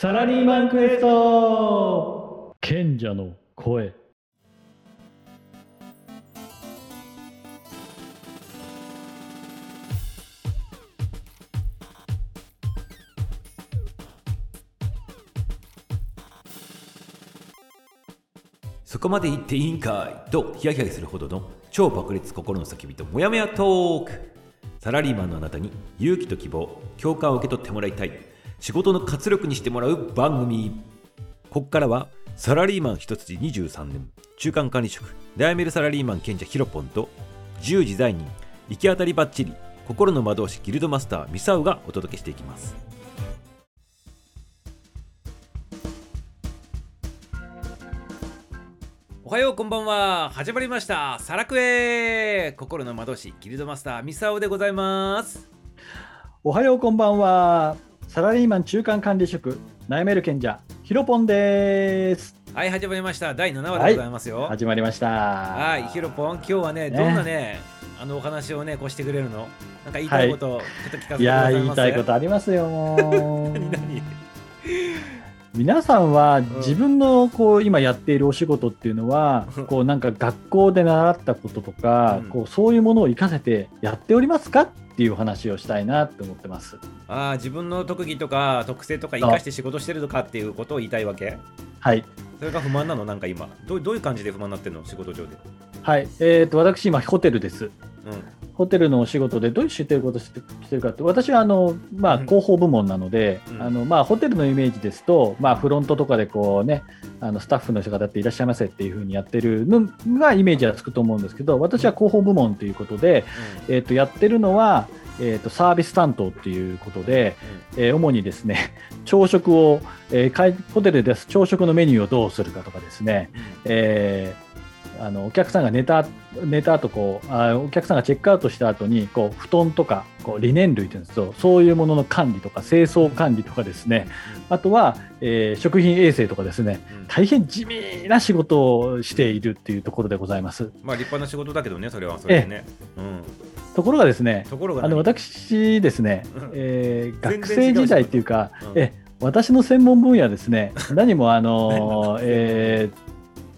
サラリーマンクエスト。賢者の声。そこまで言っていいんかい？とヒヤヒヤするほどの超爆裂心の叫びとモヤモヤトーク。サラリーマンのあなたに勇気と希望共感を受け取ってもらいたい。仕事の活力にしてもらう番組。ここからはサラリーマン一筋23年。中間管理職。悩めるサラリーマン賢者ヒロポンと自由自在人。行き当たりばっちり心の魔導士ギルドマスターミサウがお届けしていきます。おはようこんばんは。始まりました。サラクエ。心の魔導士ギルドマスターミサオでございます。おはようこんばんは。サラリーマン中間管理職悩める賢者ヒロポンです。はい始まりました。第7話でございますよ。始まりました。はい、ヒロポン今日はねね。どんなねあのお話をねこうしてくれるの？なんか言いたいこと、ちょっと聞かせてくださいませ言いたいことありますよ。何？何皆さんはん。自分のこう今やっているお仕事っていうのはうん。こうなんか学校で習ったこととかうん。こうそういうものを活かせてやっておりますか？っていう話をしたいなって思ってます。ああ自分の特技とか特性とか生かして仕事してるとかっていうことを言いたいわけ？はい、それが不満なの？なんか今。どうどういう感じで不満になってんの？仕事上で。はい。えー、と私今ホテルです。うんホテルのお仕事でどういう知ってることしてるかって私はあの、まあ、うん。広報部門なので、うん。あのまあ、ホテルのイメージですと、まあ、フロントとかでこう、ね、あのスタッフの方っていらっしゃいませっていうふうにやってるのがイメージはつくと思うんですけど私は広報部門ということで、えー、とやってるのは、えー、とサービス担当っていうことで、えー主にですね朝食を、えー会ホテルです。朝食のメニューをどうするかとかですね、うん。えーあのお客さんが寝た寝た後こうあお客さんがチェックアウトした後にこう布団とかこうリネン類というんですけどそういうものの管理とか清掃管理とかですね。あとは、えー食品衛生とかですね。うん。うん大変地味な仕事をしているっていうところでございます。まあ立派な仕事だけどねそれはそれでね、うん、ところがですねところがあの何私ですねうん、えー学生時代っていうか、うん。え私の専門分野ですね何もあのー えー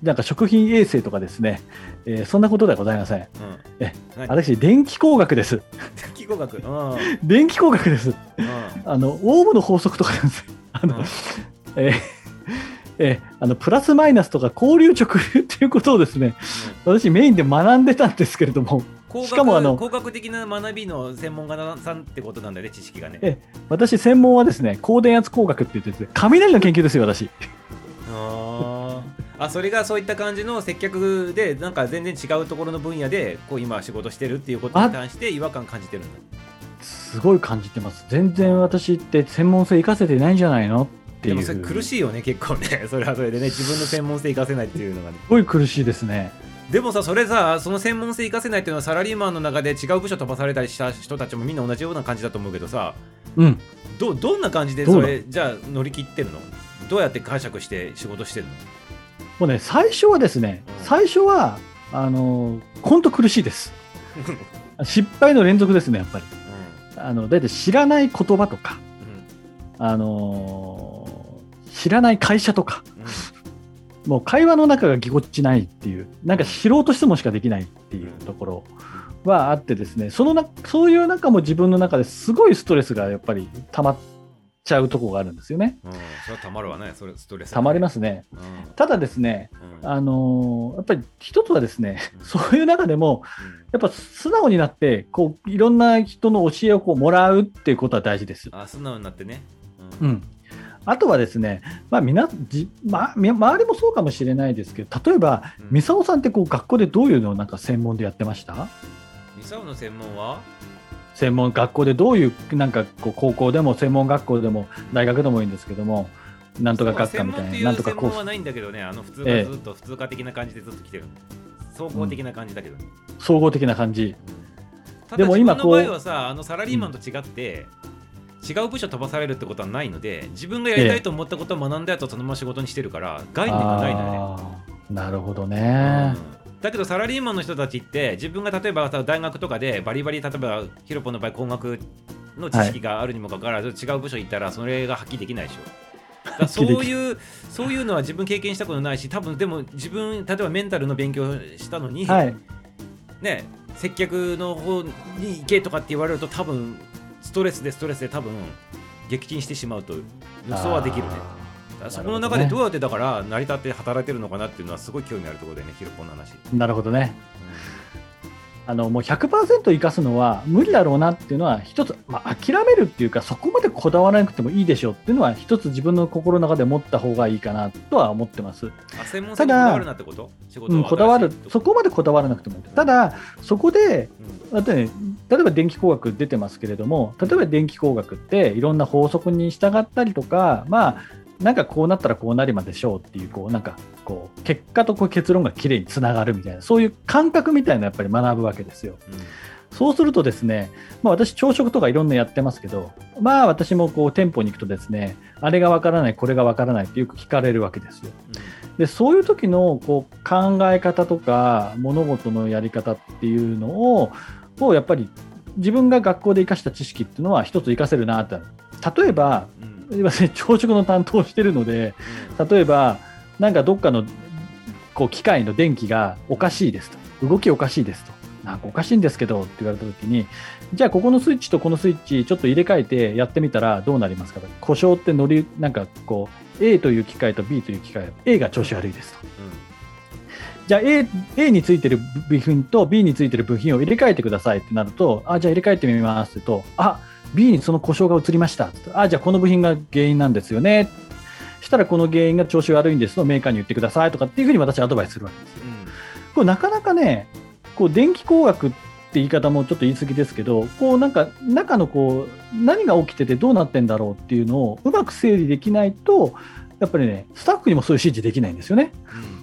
なんか食品衛生とかですね、えーそんなことではございません。うん。え何？私、電気工学です。気候学？うん。う ん電気工学です。あの、オームの法則とかなんです。よ。あの、えーえーあのプラスマイナスとか交流直流っていうことをですね、私メインで学んでたんですけれども、工しかもあの学工学的な学びの専門家さんってことなんだよね知識がね。え私専門はですね、高電圧工学って言ってですね、雷の研究ですよ、私。あそれがそういった感じの接客でなんか全然違うところの分野でこう今仕事してるっていうことに関して違和感感じてるんだすごい感じてます。全然私って専門性活かせてないんじゃないのっていう。でもそれ苦い。しいよね結構ね それはそれでね自分の専門性活かせないっていうのがねすごい苦しいですね。でもさそれさその専門性活かせないっていうのはサラリーマンの中で違う部署飛ばされたりした人たちもみんな同じような感じだと思うけどさうん。どどんな感じでそれじゃあ乗り切ってるの？どうやって解釈して仕事してるの？もうね、最初はですね、うん最初は、あのー、本当苦しいです。失敗の連続ですね、やっぱり。あの、だいたい知らない言葉とか、うん。あのー知らない会社とか、うん。もう会話の中がぎこっちないっていう、なんか素人質問しかできないっていうところはあってですね、そのなそういう中も自分の中ですごいストレスがやっぱり溜まっちゃうところがあるんですよね。うん、それはたまるわね、それストレス。溜まりまますね。す。うんただですね、うんあのーやっぱり一つはですね、うんそういう中でも、やっぱ素直になって、こう、いろんな人の教えをこうもらうっていうことは大事です。あ、素直になってね。う。ん。あとはですね、まあ、みな、じ、まあ、み周りもそうかもしれないですけど、例えば、うんミサオさんってこう、学校でどういうのをなんか専門でやってました？ミサオの専門は専門、学校でどういう、なんかこう、高校でも専門学校でも大学でもいいんですけども、なんとか学科みたいな、なんとかコーはないんだけどね、あの普通ええがずっと普通科的な感じでずっと来てる。総合的な感じだけど。総合的な感じ。でも今こう場合はさ、あのサラリーマンと違って、違う部署飛ばされるってことはないので、自分がやりたいと思ったことを学んだやつをそのまま仕事にしてるから、概念がないのよね。なるほどね。うんだけどサラリーマンの人たちって自分が例えばさ大学とかでバリバリ例えばヒロポの場合工学の知識があるにもかかわらず、違う部署行ったらそれが発揮できないでしょ。だそういうそういうのは自分経験したことないし多分でも自分例えばメンタルの勉強したのに、はい。ね接客の方に行けとかって言われると多分ストレスでストレスで多分撃沈してしまうと予想はできるね。そこの中でどうやってだから成り立って働いてるのかなっていうのはすごい興味あるところでねヒロポンの話。なるほどね。あのもう100%生かすのは無理だろうなっていうのは一つ、まあ、諦めるっていうかそこまでこだわらなくてもいいでしょうっていうのは一つ自分の心の中で持った方がいいかなとは思ってます。あ専門性にこだわるなってこと？うん、をこだわるそこまでこだわらなくてもいい。ただそこでうんだってね、例えば電気工学出てますけれども例えば電気工学っていろんな法則に従ったりとかまあなんかこうなったらこうなりまでしょうっていうこうなんかこう結果とこう結論がきれいにつながるみたいなそういう感覚みたいなやっぱり学ぶわけですよ。そうするとですね、まあ、私朝食とかいろんなやってますけどまあ私もこう店舗に行くとですねあれがわからないこれがわからないってよく聞かれるわけですよ。でそういう時のこう考え方とか物事のやり方っていうのををやっぱり自分が学校で生かした知識っていうのは一つ活かせるなって例えばうんうんすいません 朝食の担当をしてるので例えばなんかどっかのこう機械の電気がおかしいですと。動きおかしいですと。なんかおかしいんですけどって言われた時にじゃあここのスイッチとこのスイッチちょっと入れ替えてやってみたらどうなりますかと。故障って乗りなんかこう A という機械と B という機械 A が調子悪いですと。じゃあ A, A についてる部品と B についてる部品を入れ替えてくださいってなると、あ、じゃあ入れ替えてみますと、あ、B にその故障が移りましたあ、じゃあこの部品が原因なんですよね。したらこの原因が調子悪いんですとメーカーに言ってくださいとかっていうふうに私はアドバイスするわけです。うんうんこれなかなかね、こう電気工学って言い方もちょっと言い過ぎですけど、こうなんか中のこう何が起きててどうなってんだろうっていうのをうまく整理できないと、やっぱりね、スタッフにもそういう指示できないんですよね。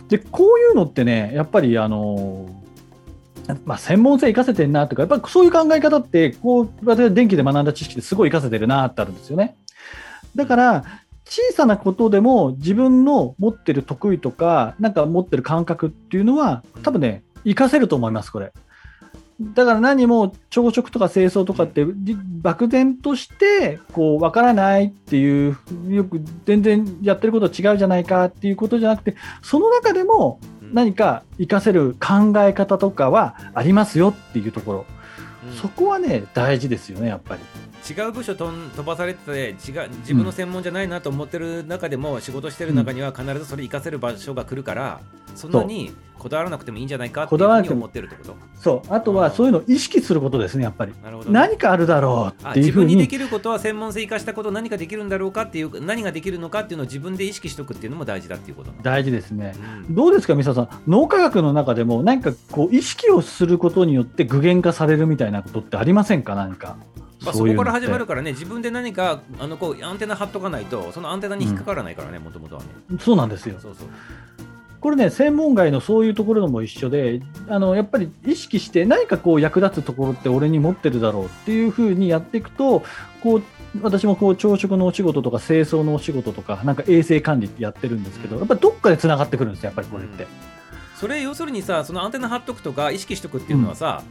でこういうのってね、やっぱりあのまあ、専門性生かせてるなとか、やっぱりそういう考え方って、こう私は電気で学んだ知識ですごい生かせてるなってあるんですよね。だから、小さなことでも自分の持ってる得意とか、なんか持ってる感覚っていうのは、多分ね、活かせると思います、これ。だから何も朝食とか清掃とかってり漠然としてこう分からないっていうよく全然やってること違うじゃないかっていうことじゃなくてその中でもうん。何か活かせる考え方とかはありますよっていうところ、うん。そこはね大事ですよねやっぱり。違う部署とん飛ばされてて違う自分の専門じゃないなと思ってる中でも、仕事してる中には必ずそれ活かせる場所が来るからそんなにこだわらなくてもいいんじゃないかっていうふうに思ってるってこと？そう。あとはそういうのを意識することですねやっぱり。なるほどね、何かあるだろうあっていうふうに。自分にできることは専門性生かしたこと何かできるんだろうかっていう何ができるのかっていうのを自分で意識しておくっていうのも大事だっていうこと大事ですね。うん。どうですか、ミサさん、脳科学の中でも、何かこう意識をすることによって具現化されるみたいなことってありませんか、何か？まあ、そこから始まるからね自分で何かあのこうアンテナ張っとかないとそのアンテナに引っかからないからねもともとはねそうなんですよ。そうそうこれね、専門外のそういうところも一緒で、あのやっぱり意識して、何かこう役立つところって俺に持ってるだろうっていうふうにやっていくと、こう私もこう朝食のお仕事とか清掃のお仕事とか、なんか衛生管理ってやってるんですけど、やっぱりどっかでつながってくるんですよ、やっぱりこれって。それ要するにさそのアンテナ張っとくとか意識しとくっていうのはさ、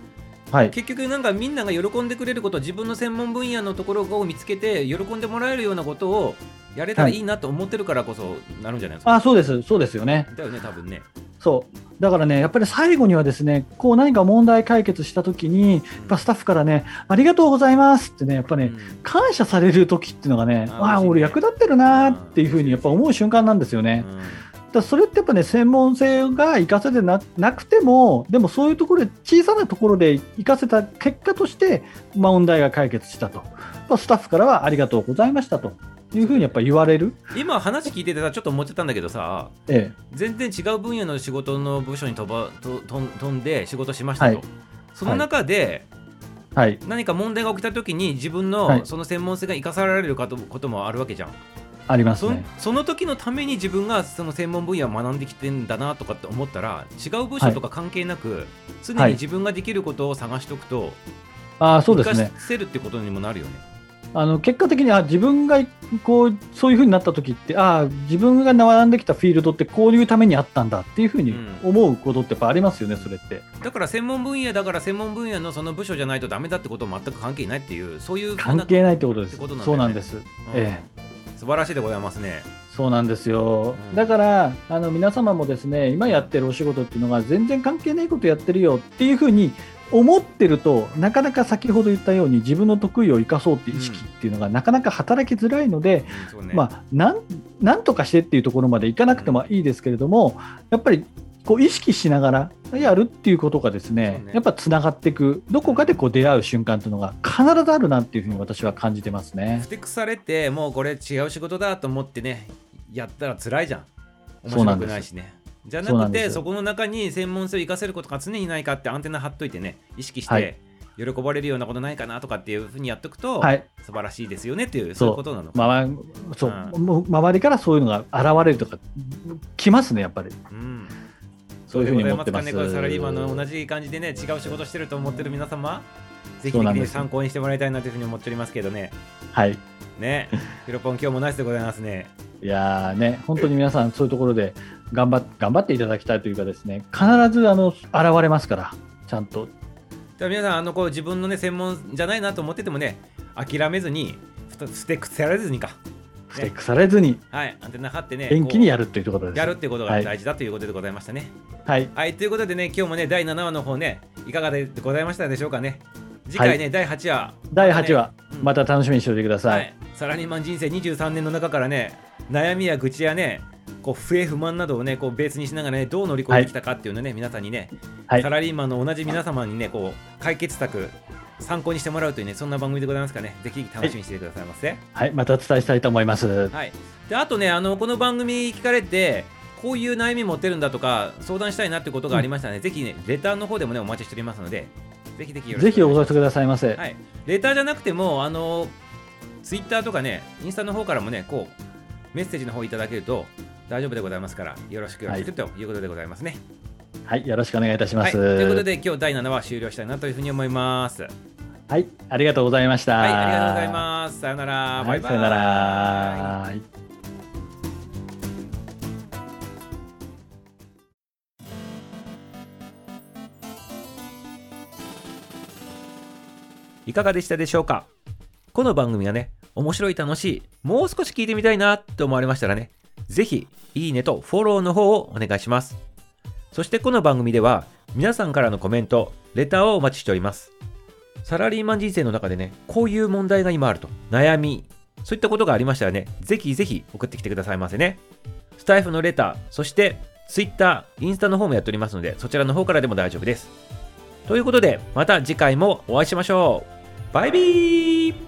はい、結局なんかみんなが喜んでくれること自分の専門分野のところを見つけて喜んでもらえるようなことをやれたらいいなと思ってるからこそなるんじゃないですか、あそうです、そうですよね。だよね多分ね。そう。だからね、やっぱり最後にはですね、こう何か問題解決したときに、やっぱスタッフからね、ありがとうございますってね、やっぱね、うん。感謝されるときっていうのがね、ああ、俺役立ってるなーっていうふうにやっぱ思う瞬間なんですよね。だそれってやっぱね、専門性が活かせてななくても、でもそういうところで、小さなところで活かせた結果として、まあ問題が解決したと。まあスタッフからはありがとうございましたというふうにやっぱ言われる？今話聞いててさちょっと思ってたんだけどさえ全然違う分野の仕事の部署に飛ばととん飛んで仕事しましたと、はいその中でえ。はい。何か問題が起きた時に自分はいのその専門性が生かされるかとこともあるわけじゃん、ありますそね。その時のために自分がその専門分野を学んできてんだなとかって思ったら違う部署とか関係なく、常に自分ができることを探しておくと、ああ、そうですね生。かせるってことにもなるよね。あの結果的にあ自分がこうそういうふうになった時ってああ自分が学んできたフィールドってこういうためにあったんだっていうふうに思うことってやっぱありますよね、それって。だから専門分野だから専門分野のその部署じゃないとダメだってことも全く関係ないっていうそういう関係ないってことです。ねそうなんです。うんえ素晴らしいでございますね。そうなんですよ、うんだからあの皆様もですね今やってるお仕事っていうのが全然関係ないことやってるよっていうふうに思ってるとなかなか先ほど言ったように自分の得意を生かそうっていう意識っていうのがなかなか働きづらいので、ね。まあ、なんなんとかしてっていうところまでいかなくてもいいですけれども、やっぱりこう意識しながらやるっていうことがですねね。やっぱつながっていくどこかでこう出会う瞬間っていうのが必ずあるなっていうふうに私は感じてますね。ふ。てくされてもうこれ違う仕事だと思ってねやったら辛いじゃん。面白くないしねじゃなくてそこの中に専門性を生かせることが常にないかってアンテナ張っといてね意識しはて喜ばれるようなことないかなとかっていうふうにやっておくと、はい。素晴らしいですよねっていうそう。いうことなのか、まあ、そう。うもう周りからそういうのが現れるとか来ますねやっぱり。うん。そういうふうに思ってます。サラリーマンの同じ感じでね違う仕事してると思ってる皆様ぜひね、参考にしてもらいたいなというふうに思っておりますけどね。はい。ね。ヒロポン今日もナイスでございますね。いやーね本当に皆さんそういうところで頑張っ頑張っていただきたいというかですね必ずあの現れますからちゃんと。皆さんあのこう自分のね専門じゃないなと思っててもね諦めずにステックされずにか。ふてくされずに。はい。アンテナ張ってね元気にやるるというところですやるっていうことがはい。大事だということでございましたね。はい。はい、ということでね今日もね第7話の方ねいかがでございましたでしょうかね。次回ね、第8話。第8話うん。また楽しみにしておいてくださ、はい。い、サラリーマン人生23年の中からね悩みや愚痴やねこう不平不満などをねこうベースにしながらねどう乗り越えてきたかっていうのをね、皆さんにね、はい。サラリーマンの同じ皆様にねこう解決策参考にしてもらうというねそんな番組でございますからね。ぜひ楽しみにしててくださいませ、はい、またお伝えしたいと思います。はい、であとねあのこの番組聞かれてこういう悩み持ってるんだとか相談したいなってことがありましたらね、ぜひねレターの方でもねお待ちしておりますのでぜひぜひよろしぜひおくお願いし寄せくださいませ。はい、レターじゃなくてもあのツイッターとかねインスタの方からもねこうメッセージの方いただけると大丈夫でございますからよろしくよろしくということでございますね、はい、よろしくお願いいたしまはい、す。ということで今日第7話終了したいなというふうに思います。はい。はい、ありがとうございました。ありがとうございます。さよなら、はい、バイバイ。さよなら。はい。いかがでしたでしょうか？この番組はね、面白い楽しい、もう少し聞いてみたいなって思われましたらね、ぜひ、いいねとフォローの方をお願いします。そしてこの番組では、皆さんからのコメント、レターをお待ちしております。サラリーマン人生の中でね、こういう問題が今あると、悩み、そういったことがありましたらね、ぜひぜひ送ってきてくださいませね。スタイフのレター、そして Twitter、インスタの方もやっておりますので、そちらの方からでも大丈夫です。ということで、また次回もお会いしましょう。バイビー